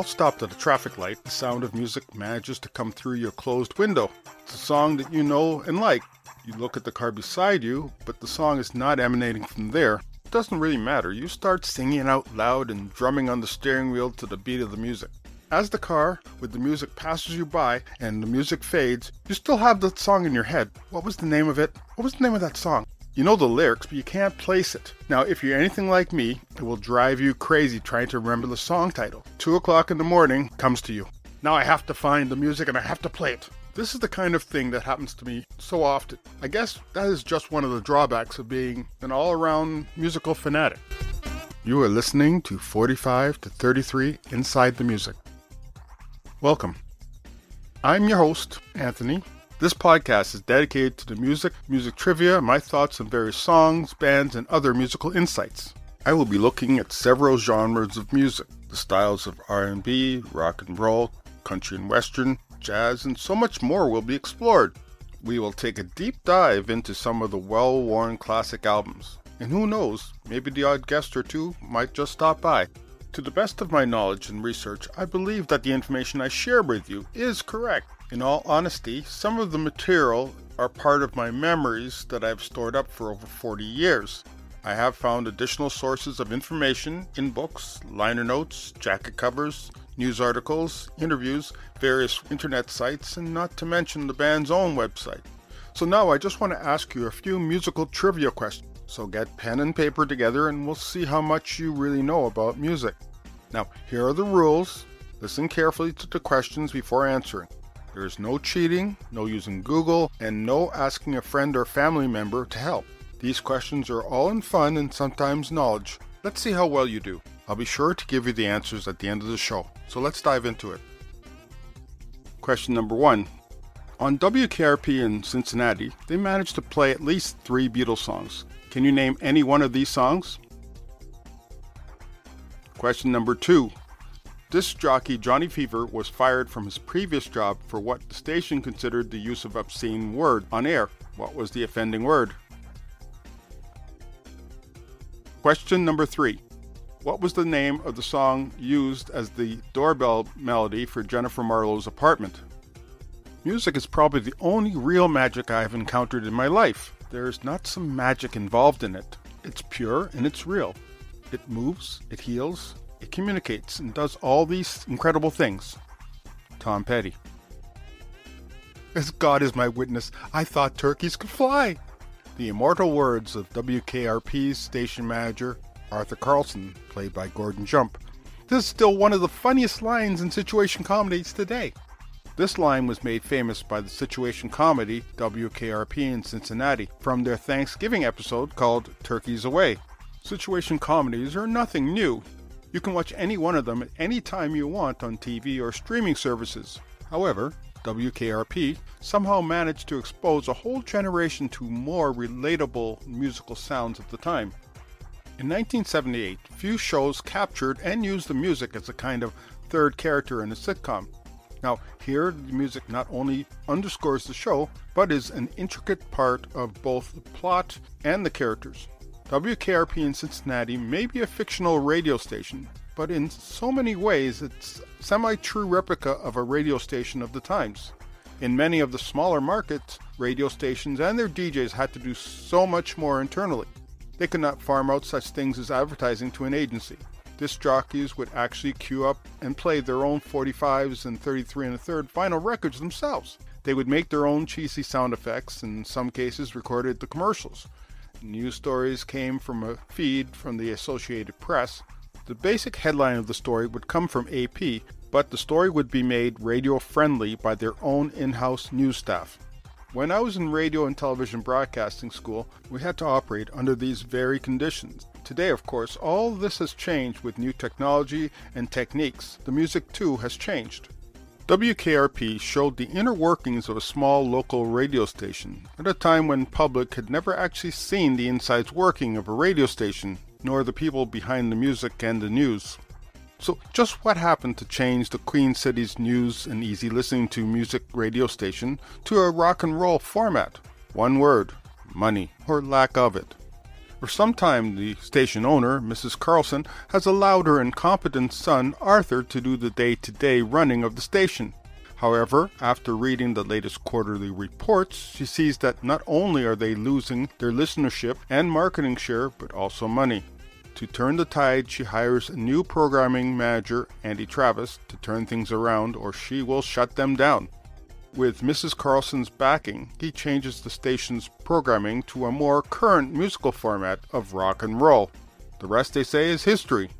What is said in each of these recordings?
all stopped at a traffic light, the sound of music manages to come through your closed window. It's a song that you know and like. You look at the car beside you, but the song is not emanating from there. It doesn't really matter. You start singing out loud and drumming on the steering wheel to the beat of the music. As the car with the music passes you by and the music fades, you still have the song in your head. What was the name of it? What was the name of that song? You know the lyrics, but you can't place it. Now, if you're anything like me, it will drive you crazy trying to remember the song title. Two o'clock in the morning comes to you. Now I have to find the music and I have to play it. This is the kind of thing that happens to me so often. I guess that is just one of the drawbacks of being an all around musical fanatic. You are listening to 45 to 33 Inside the Music. Welcome. I'm your host, Anthony. This podcast is dedicated to the music, music trivia, my thoughts on various songs, bands, and other musical insights. I will be looking at several genres of music, the styles of R&B, rock and roll, country and western, jazz, and so much more will be explored. We will take a deep dive into some of the well worn classic albums. And who knows, maybe the odd guest or two might just stop by. To the best of my knowledge and research, I believe that the information I share with you is correct. In all honesty, some of the material are part of my memories that I've stored up for over 40 years. I have found additional sources of information in books, liner notes, jacket covers, news articles, interviews, various internet sites, and not to mention the band's own website. So now I just want to ask you a few musical trivia questions. So get pen and paper together and we'll see how much you really know about music. Now, here are the rules. Listen carefully to the questions before answering. There is no cheating, no using Google, and no asking a friend or family member to help. These questions are all in fun and sometimes knowledge. Let's see how well you do. I'll be sure to give you the answers at the end of the show. So let's dive into it. Question number one. On WKRP in Cincinnati, they managed to play at least three Beatles songs. Can you name any one of these songs? Question number two. Disc jockey Johnny Fever was fired from his previous job for what the station considered the use of obscene word on air. What was the offending word? Question number three. What was the name of the song used as the doorbell melody for Jennifer Marlowe's apartment? Music is probably the only real magic I have encountered in my life. There is not some magic involved in it. It's pure and it's real. It moves, it heals, it communicates, and does all these incredible things. Tom Petty. As God is my witness, I thought turkeys could fly. The immortal words of WKRP's station manager, Arthur Carlson, played by Gordon Jump. This is still one of the funniest lines in situation comedies today. This line was made famous by the situation comedy WKRP in Cincinnati from their Thanksgiving episode called Turkeys Away. Situation comedies are nothing new. You can watch any one of them at any time you want on TV or streaming services. However, WKRP somehow managed to expose a whole generation to more relatable musical sounds at the time. In 1978, few shows captured and used the music as a kind of third character in a sitcom. Now, here the music not only underscores the show, but is an intricate part of both the plot and the characters. WKRP in Cincinnati may be a fictional radio station, but in so many ways it's semi true replica of a radio station of the times. In many of the smaller markets, radio stations and their DJs had to do so much more internally. They could not farm out such things as advertising to an agency. Disc jockeys would actually queue up and play their own 45s and 33 and a third vinyl records themselves. They would make their own cheesy sound effects, and in some cases recorded the commercials. News stories came from a feed from the Associated Press, the basic headline of the story would come from AP, but the story would be made radio friendly by their own in house news staff. When I was in radio and television broadcasting school, we had to operate under these very conditions. Today, of course, all this has changed with new technology and techniques. The music, too, has changed. WKRP showed the inner workings of a small local radio station at a time when public had never actually seen the insides working of a radio station nor the people behind the music and the news. So, just what happened to change the Queen City's news and easy listening to music radio station to a rock and roll format? One word money, or lack of it. For some time, the station owner, Mrs. Carlson, has allowed her incompetent son, Arthur, to do the day to day running of the station. However, after reading the latest quarterly reports, she sees that not only are they losing their listenership and marketing share, but also money. To turn the tide, she hires a new programming manager, Andy Travis, to turn things around, or she will shut them down. With Mrs. Carlson's backing, he changes the station's programming to a more current musical format of rock and roll. The rest, they say, is history.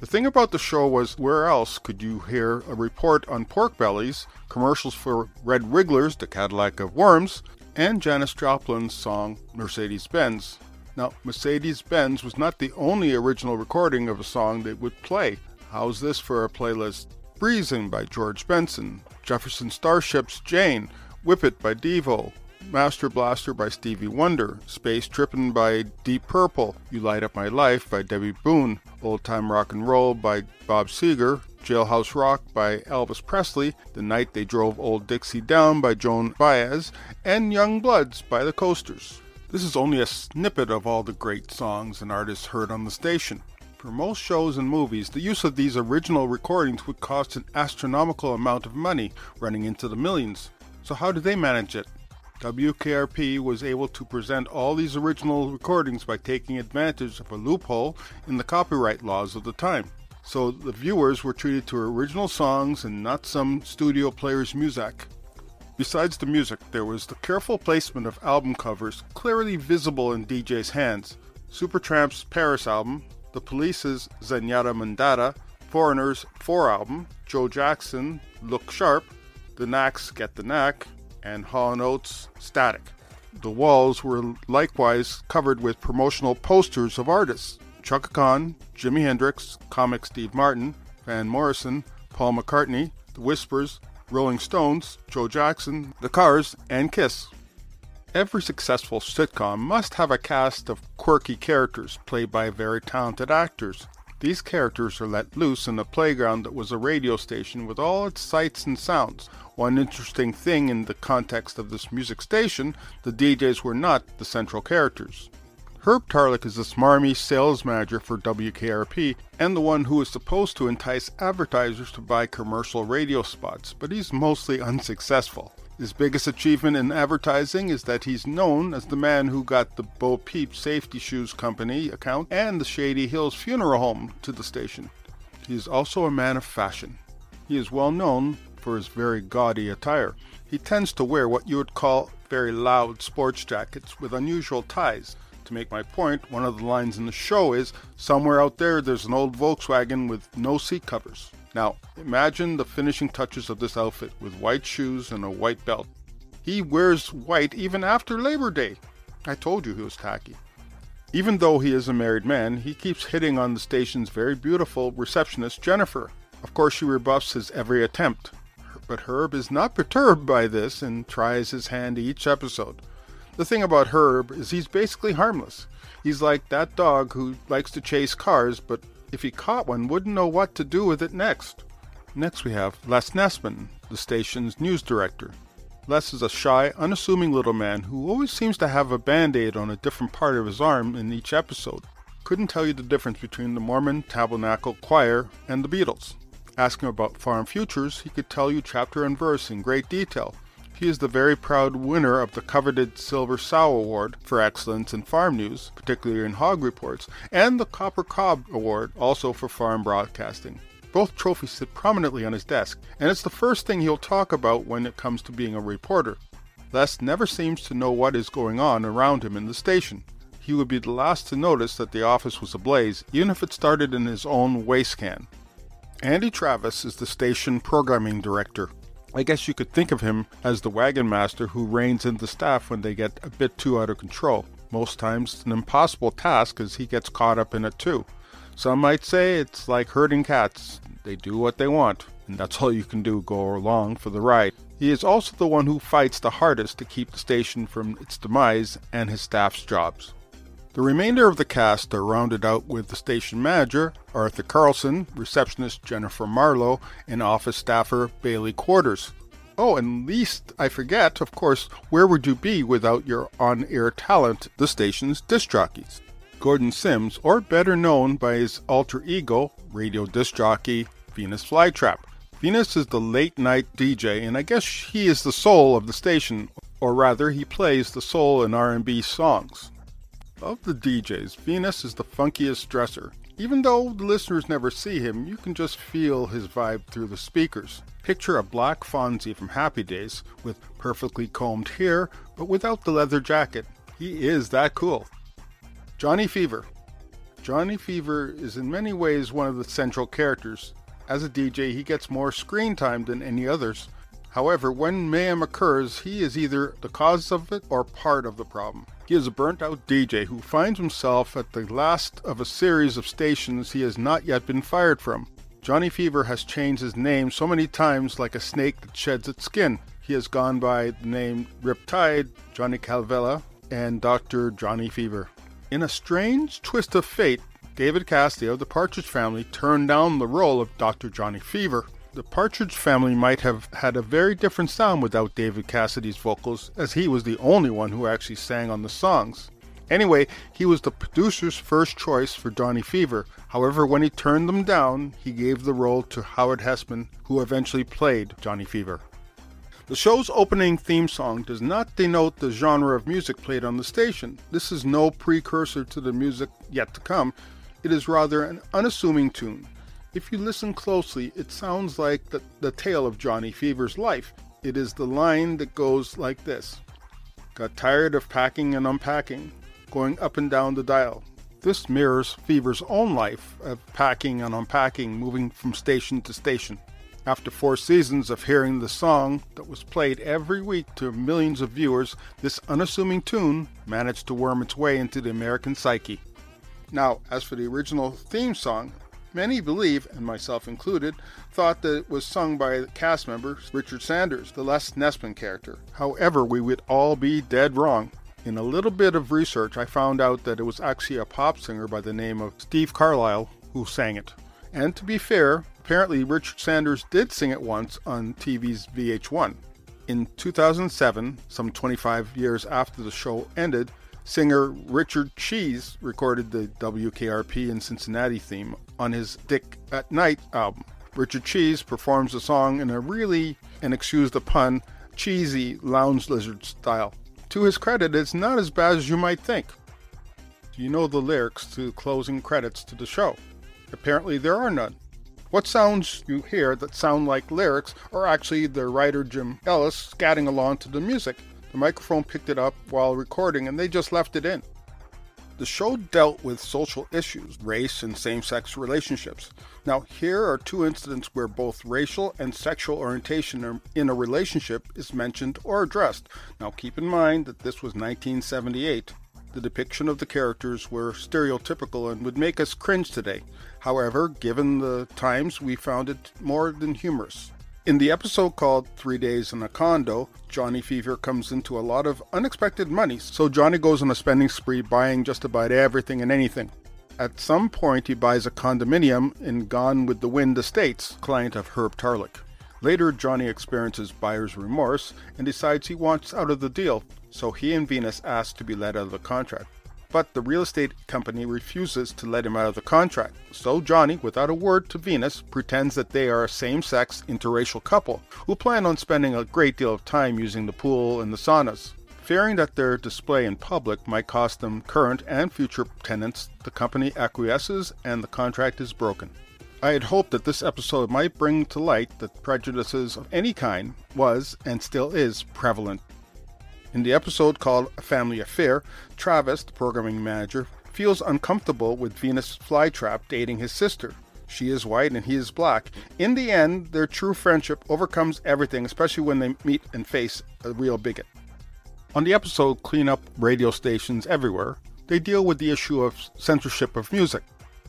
The thing about the show was where else could you hear a report on pork bellies, commercials for Red Wrigglers, the Cadillac of Worms, and Janis Joplin's song Mercedes Benz. Now, Mercedes Benz was not the only original recording of a song they would play. How's this for a playlist? Breezing by George Benson, Jefferson Starship's Jane, Whip It by Devo, Master Blaster by Stevie Wonder, Space Trippin' by Deep Purple, You Light Up My Life by Debbie Boone, Old Time Rock and Roll by Bob Seger, Jailhouse Rock by Elvis Presley, The Night They Drove Old Dixie Down by Joan Baez, and Young Bloods by the Coasters. This is only a snippet of all the great songs and artists heard on the station. For most shows and movies, the use of these original recordings would cost an astronomical amount of money, running into the millions. So, how did they manage it? WKRP was able to present all these original recordings by taking advantage of a loophole in the copyright laws of the time. So the viewers were treated to original songs and not some studio player's music. Besides the music, there was the careful placement of album covers clearly visible in DJ's hands. Supertramp's Paris album, The Police's Zenyatta Mondatta, Foreigner's Four album, Joe Jackson, Look Sharp, The Knacks Get the Knack, and Hall & Oates Static. The walls were likewise covered with promotional posters of artists. Chaka Khan, Jimi Hendrix, comic Steve Martin, Van Morrison, Paul McCartney, The Whispers, Rolling Stones, Joe Jackson, The Cars, and Kiss. Every successful sitcom must have a cast of quirky characters played by very talented actors. These characters are let loose in the playground that was a radio station with all its sights and sounds. One interesting thing in the context of this music station, the DJs were not the central characters. Herb Tarlek is the smarmy sales manager for WKRP and the one who is supposed to entice advertisers to buy commercial radio spots, but he's mostly unsuccessful. His biggest achievement in advertising is that he's known as the man who got the Bo Peep Safety Shoes Company account and the Shady Hills Funeral Home to the station. He is also a man of fashion. He is well known for his very gaudy attire. He tends to wear what you would call very loud sports jackets with unusual ties to make my point, one of the lines in the show is Somewhere out there, there's an old Volkswagen with no seat covers. Now, imagine the finishing touches of this outfit with white shoes and a white belt. He wears white even after Labor Day. I told you he was tacky. Even though he is a married man, he keeps hitting on the station's very beautiful receptionist, Jennifer. Of course, she rebuffs his every attempt. But Herb is not perturbed by this and tries his hand each episode. The thing about Herb is he's basically harmless. He's like that dog who likes to chase cars, but if he caught one, wouldn't know what to do with it next. Next we have Les Nessman, the station's news director. Les is a shy, unassuming little man who always seems to have a band-aid on a different part of his arm in each episode. Couldn't tell you the difference between the Mormon Tabernacle Choir and the Beatles. Ask him about Farm Futures, he could tell you chapter and verse in great detail, he is the very proud winner of the coveted Silver Sow Award for excellence in farm news, particularly in hog reports, and the Copper Cob Award, also for farm broadcasting. Both trophies sit prominently on his desk, and it's the first thing he'll talk about when it comes to being a reporter. Les never seems to know what is going on around him in the station. He would be the last to notice that the office was ablaze, even if it started in his own waste can. Andy Travis is the station programming director. I guess you could think of him as the wagon master who reins in the staff when they get a bit too out of control. Most times it's an impossible task as he gets caught up in it too. Some might say it's like herding cats. They do what they want, and that's all you can do go along for the ride. He is also the one who fights the hardest to keep the station from its demise and his staff's jobs. The remainder of the cast are rounded out with the station manager, Arthur Carlson, receptionist Jennifer Marlowe, and office staffer Bailey Quarters. Oh, and least I forget, of course, where would you be without your on air talent, the station's disc jockeys? Gordon Sims, or better known by his alter ego, radio disc jockey Venus Flytrap. Venus is the late night DJ, and I guess he is the soul of the station, or rather, he plays the soul in R&B songs. Of the DJs, Venus is the funkiest dresser. Even though the listeners never see him, you can just feel his vibe through the speakers. Picture a black Fonzie from Happy Days with perfectly combed hair, but without the leather jacket. He is that cool. Johnny Fever. Johnny Fever is in many ways one of the central characters. As a DJ, he gets more screen time than any others. However, when mayhem occurs, he is either the cause of it or part of the problem. He is a burnt out DJ who finds himself at the last of a series of stations he has not yet been fired from. Johnny Fever has changed his name so many times like a snake that sheds its skin. He has gone by the name Riptide, Johnny Caravella, and Dr. Johnny Fever. In a strange twist of fate, David Cassidy of the Partridge Family turned down the role of Dr. Johnny Fever the Partridge family might have had a very different sound without David Cassidy's vocals, as he was the only one who actually sang on the songs. Anyway, he was the producer's first choice for Johnny Fever. However, when he turned them down, he gave the role to Howard Hesseman, who eventually played Johnny Fever. The show's opening theme song does not denote the genre of music played on the station. This is no precursor to the music yet to come. It is rather an unassuming tune. If you listen closely, it sounds like the, the tale of Johnny Fever's life. It is the line that goes like this Got tired of packing and unpacking, going up and down the dial. This mirrors Fever's own life of packing and unpacking, moving from station to station. After four seasons of hearing the song that was played every week to millions of viewers, this unassuming tune managed to worm its way into the American psyche. Now, as for the original theme song, Many believe, and myself included, thought that it was sung by cast member Richard Sanders, the Les Nessman character. However, we would all be dead wrong. In a little bit of research, I found out that it was actually a pop singer by the name of Steve Carlisle who sang it. And to be fair, apparently Richard Sanders did sing it once on TV's VH1. In 2007, some 25 years after the show ended, Singer Richard Cheese recorded the WKRP in Cincinnati theme on his Dick at Nite album. Richard Cheese performs the song in a really, and excuse the pun, cheesy lounge lizard style. To his credit, it's not as bad as you might think. Do you know the lyrics to closing credits to the show? Apparently, there are none. What sounds you hear that sound like lyrics are actually the writer Jim Ellis scatting along to the music. The microphone picked it up while recording and they just left it in. The show dealt with social issues, race, and same sex relationships. Now, here are two incidents where both racial and sexual orientation in a relationship is mentioned or addressed. Now, keep in mind that this was 1978. The depiction of the characters were stereotypical and would make us cringe today. However, given the times, we found it more than humorous. In the episode called Three Days in a Condo, Johnny Fever comes into a lot of unexpected money, so Johnny goes on a spending spree buying just about everything and anything. At some point, he buys a condominium in Gone with the Wind Estates, client of Herb Tarlek. Later, Johnny experiences buyer's remorse and decides he wants out of the deal, so he and Venus ask to be let out of the contract but the real estate company refuses to let him out of the contract. So Johnny, without a word to Venus, pretends that they are a same sex interracial couple who plan on spending a great deal of time using the pool and the saunas. Fearing that their display in public might cost them current and future tenants, the company acquiesces and the contract is broken. I had hoped that this episode might bring to light that prejudices of any kind was and still is prevalent in the episode called A Family Affair, Travis, the programming manager, feels uncomfortable with Venus Flytrap dating his sister. She is white and he is black. In the end, their true friendship overcomes everything, especially when they meet and face a real bigot. On the episode Clean Up Radio Stations Everywhere, they deal with the issue of censorship of music.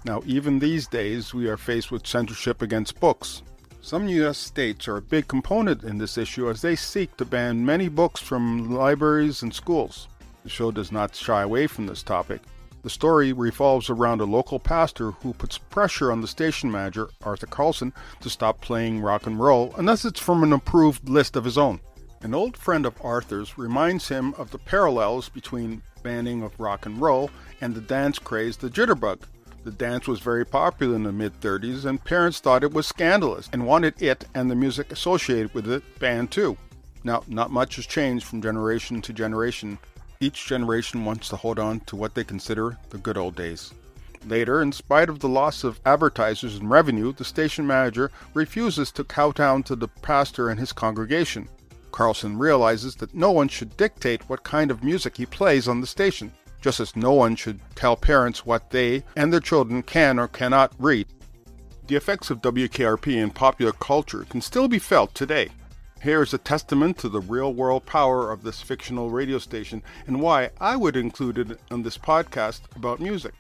Now, even these days, we are faced with censorship against books. Some U.S. states are a big component in this issue as they seek to ban many books from libraries and schools. The show does not shy away from this topic. The story revolves around a local pastor who puts pressure on the station manager, Arthur Carlson, to stop playing rock and roll unless it's from an approved list of his own. An old friend of Arthur's reminds him of the parallels between banning of rock and roll and the dance craze, the jitterbug. The dance was very popular in the mid 30s, and parents thought it was scandalous and wanted it and the music associated with it banned too. Now, not much has changed from generation to generation. Each generation wants to hold on to what they consider the good old days. Later, in spite of the loss of advertisers and revenue, the station manager refuses to kowtow to the pastor and his congregation. Carlson realizes that no one should dictate what kind of music he plays on the station just as no one should tell parents what they and their children can or cannot read. The effects of WKRP in popular culture can still be felt today. Here is a testament to the real world power of this fictional radio station and why I would include it on this podcast about music.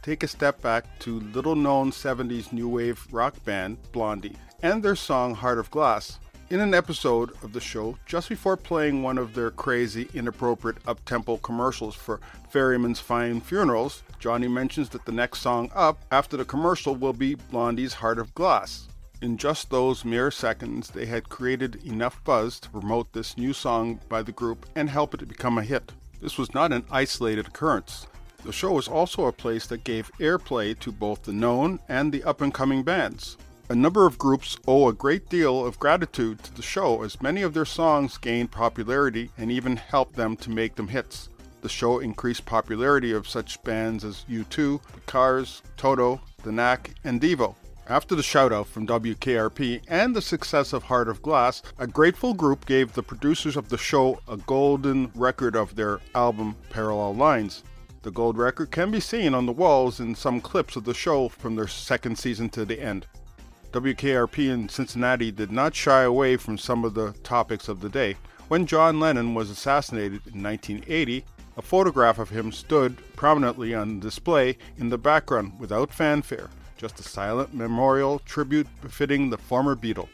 Take a step back to little known 70s new wave rock band Blondie and their song Heart of Glass. In an episode of the show, just before playing one of their crazy, inappropriate up-tempo commercials for Ferryman's Fine Funerals, Johnny mentions that the next song up after the commercial will be Blondie's Heart of Glass. In just those mere seconds, they had created enough buzz to promote this new song by the group and help it become a hit. This was not an isolated occurrence. The show was also a place that gave airplay to both the known and the up and coming bands. A number of groups owe a great deal of gratitude to the show as many of their songs gained popularity and even helped them to make them hits. The show increased popularity of such bands as U2, The Cars, Toto, The Knack, and Devo. After the shoutout from WKRP and the success of Heart of Glass, a grateful group gave the producers of the show a golden record of their album Parallel Lines. The gold record can be seen on the walls in some clips of the show from their second season to the end. WKRP in Cincinnati did not shy away from some of the topics of the day. When John Lennon was assassinated in 1980, a photograph of him stood prominently on display in the background without fanfare, just a silent memorial tribute befitting the former Beatle.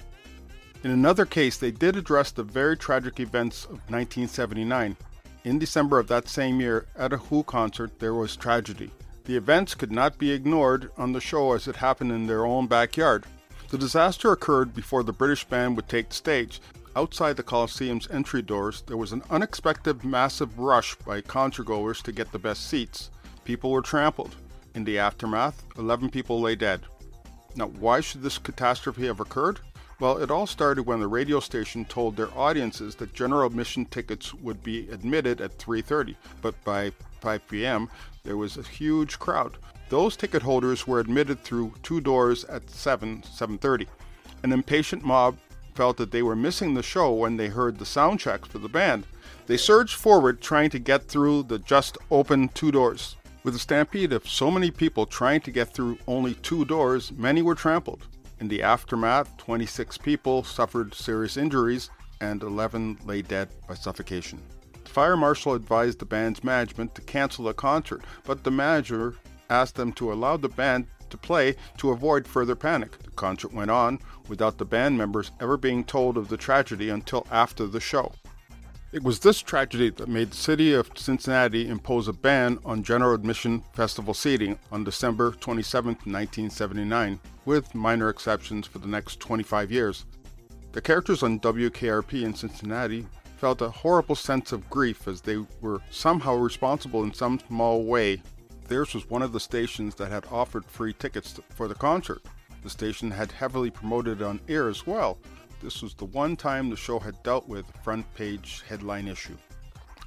In another case, they did address the very tragic events of 1979. In December of that same year, at a Who concert, there was tragedy. The events could not be ignored on the show as it happened in their own backyard. The disaster occurred before the British band would take the stage. Outside the Coliseum's entry doors, there was an unexpected massive rush by concertgoers to get the best seats. People were trampled. In the aftermath, 11 people lay dead. Now, why should this catastrophe have occurred? Well, it all started when the radio station told their audiences that general admission tickets would be admitted at 3:30, but by 5 p.m. there was a huge crowd. Those ticket holders were admitted through two doors at 7, 7.30. An impatient mob felt that they were missing the show when they heard the sound checks for the band. They surged forward trying to get through the just open two doors. With a stampede of so many people trying to get through only two doors, many were trampled. In the aftermath, 26 people suffered serious injuries and 11 lay dead by suffocation. The fire marshal advised the band's management to cancel the concert, but the manager asked them to allow the band to play to avoid further panic. The concert went on without the band members ever being told of the tragedy until after the show. It was this tragedy that made the city of Cincinnati impose a ban on general admission festival seating on December 27, 1979, with minor exceptions for the next 25 years. The characters on WKRP in Cincinnati felt a horrible sense of grief as they were somehow responsible in some small way Theirs was one of the stations that had offered free tickets for the concert. The station had heavily promoted it on air as well. This was the one time the show had dealt with a front page headline issue.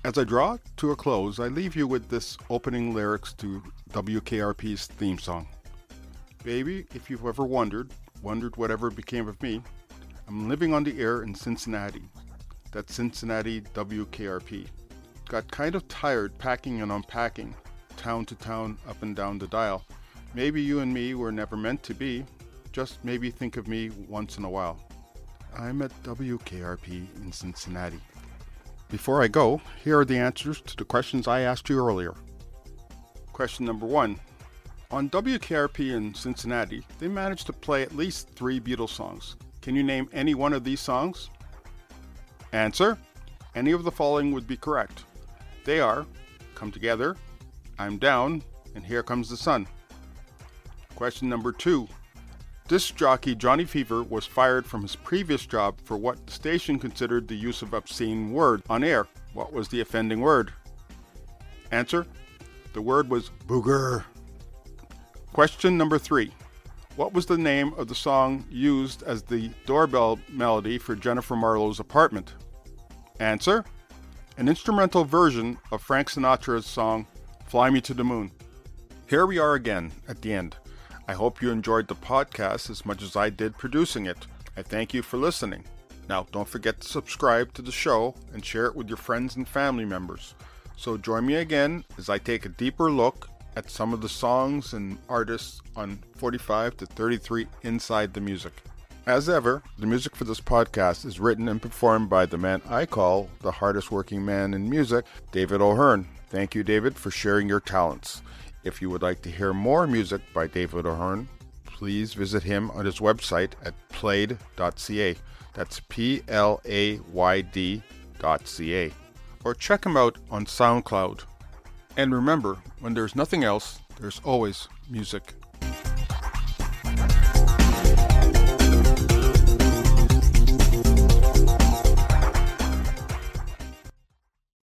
As I draw to a close, I leave you with this opening lyrics to WKRP's theme song. Baby, if you've ever wondered, wondered whatever became of me, I'm living on the air in Cincinnati. That's Cincinnati WKRP. Got kind of tired packing and unpacking town to town, up and down the dial. Maybe you and me were never meant to be. Just maybe think of me once in a while. I'm at WKRP in Cincinnati. Before I go, here are the answers to the questions I asked you earlier. Question number one. On WKRP in Cincinnati, they managed to play at least three Beatles songs. Can you name any one of these songs? Answer. Any of the following would be correct. They are Come Together, I'm down, and here comes the sun. Question number two Disc jockey Johnny Fever was fired from his previous job for what the station considered the use of obscene words on air. What was the offending word? Answer The word was booger. Question number three What was the name of the song used as the doorbell melody for Jennifer Marlowe's apartment? Answer An instrumental version of Frank Sinatra's song Fly Me to the Moon. Here we are again at the end. I hope you enjoyed the podcast as much as I did producing it. I thank you for listening. Now, don't forget to subscribe to the show and share it with your friends and family members. So, join me again as I take a deeper look at some of the songs and artists on 45 to 33 Inside the Music. As ever, the music for this podcast is written and performed by the man I call the hardest working man in music, David O'Hearn. Thank you, David, for sharing your talents. If you would like to hear more music by David O'Hearn, please visit him on his website at playd.ca. That's P L A Y D.ca. Or check him out on SoundCloud. And remember, when there's nothing else, there's always music.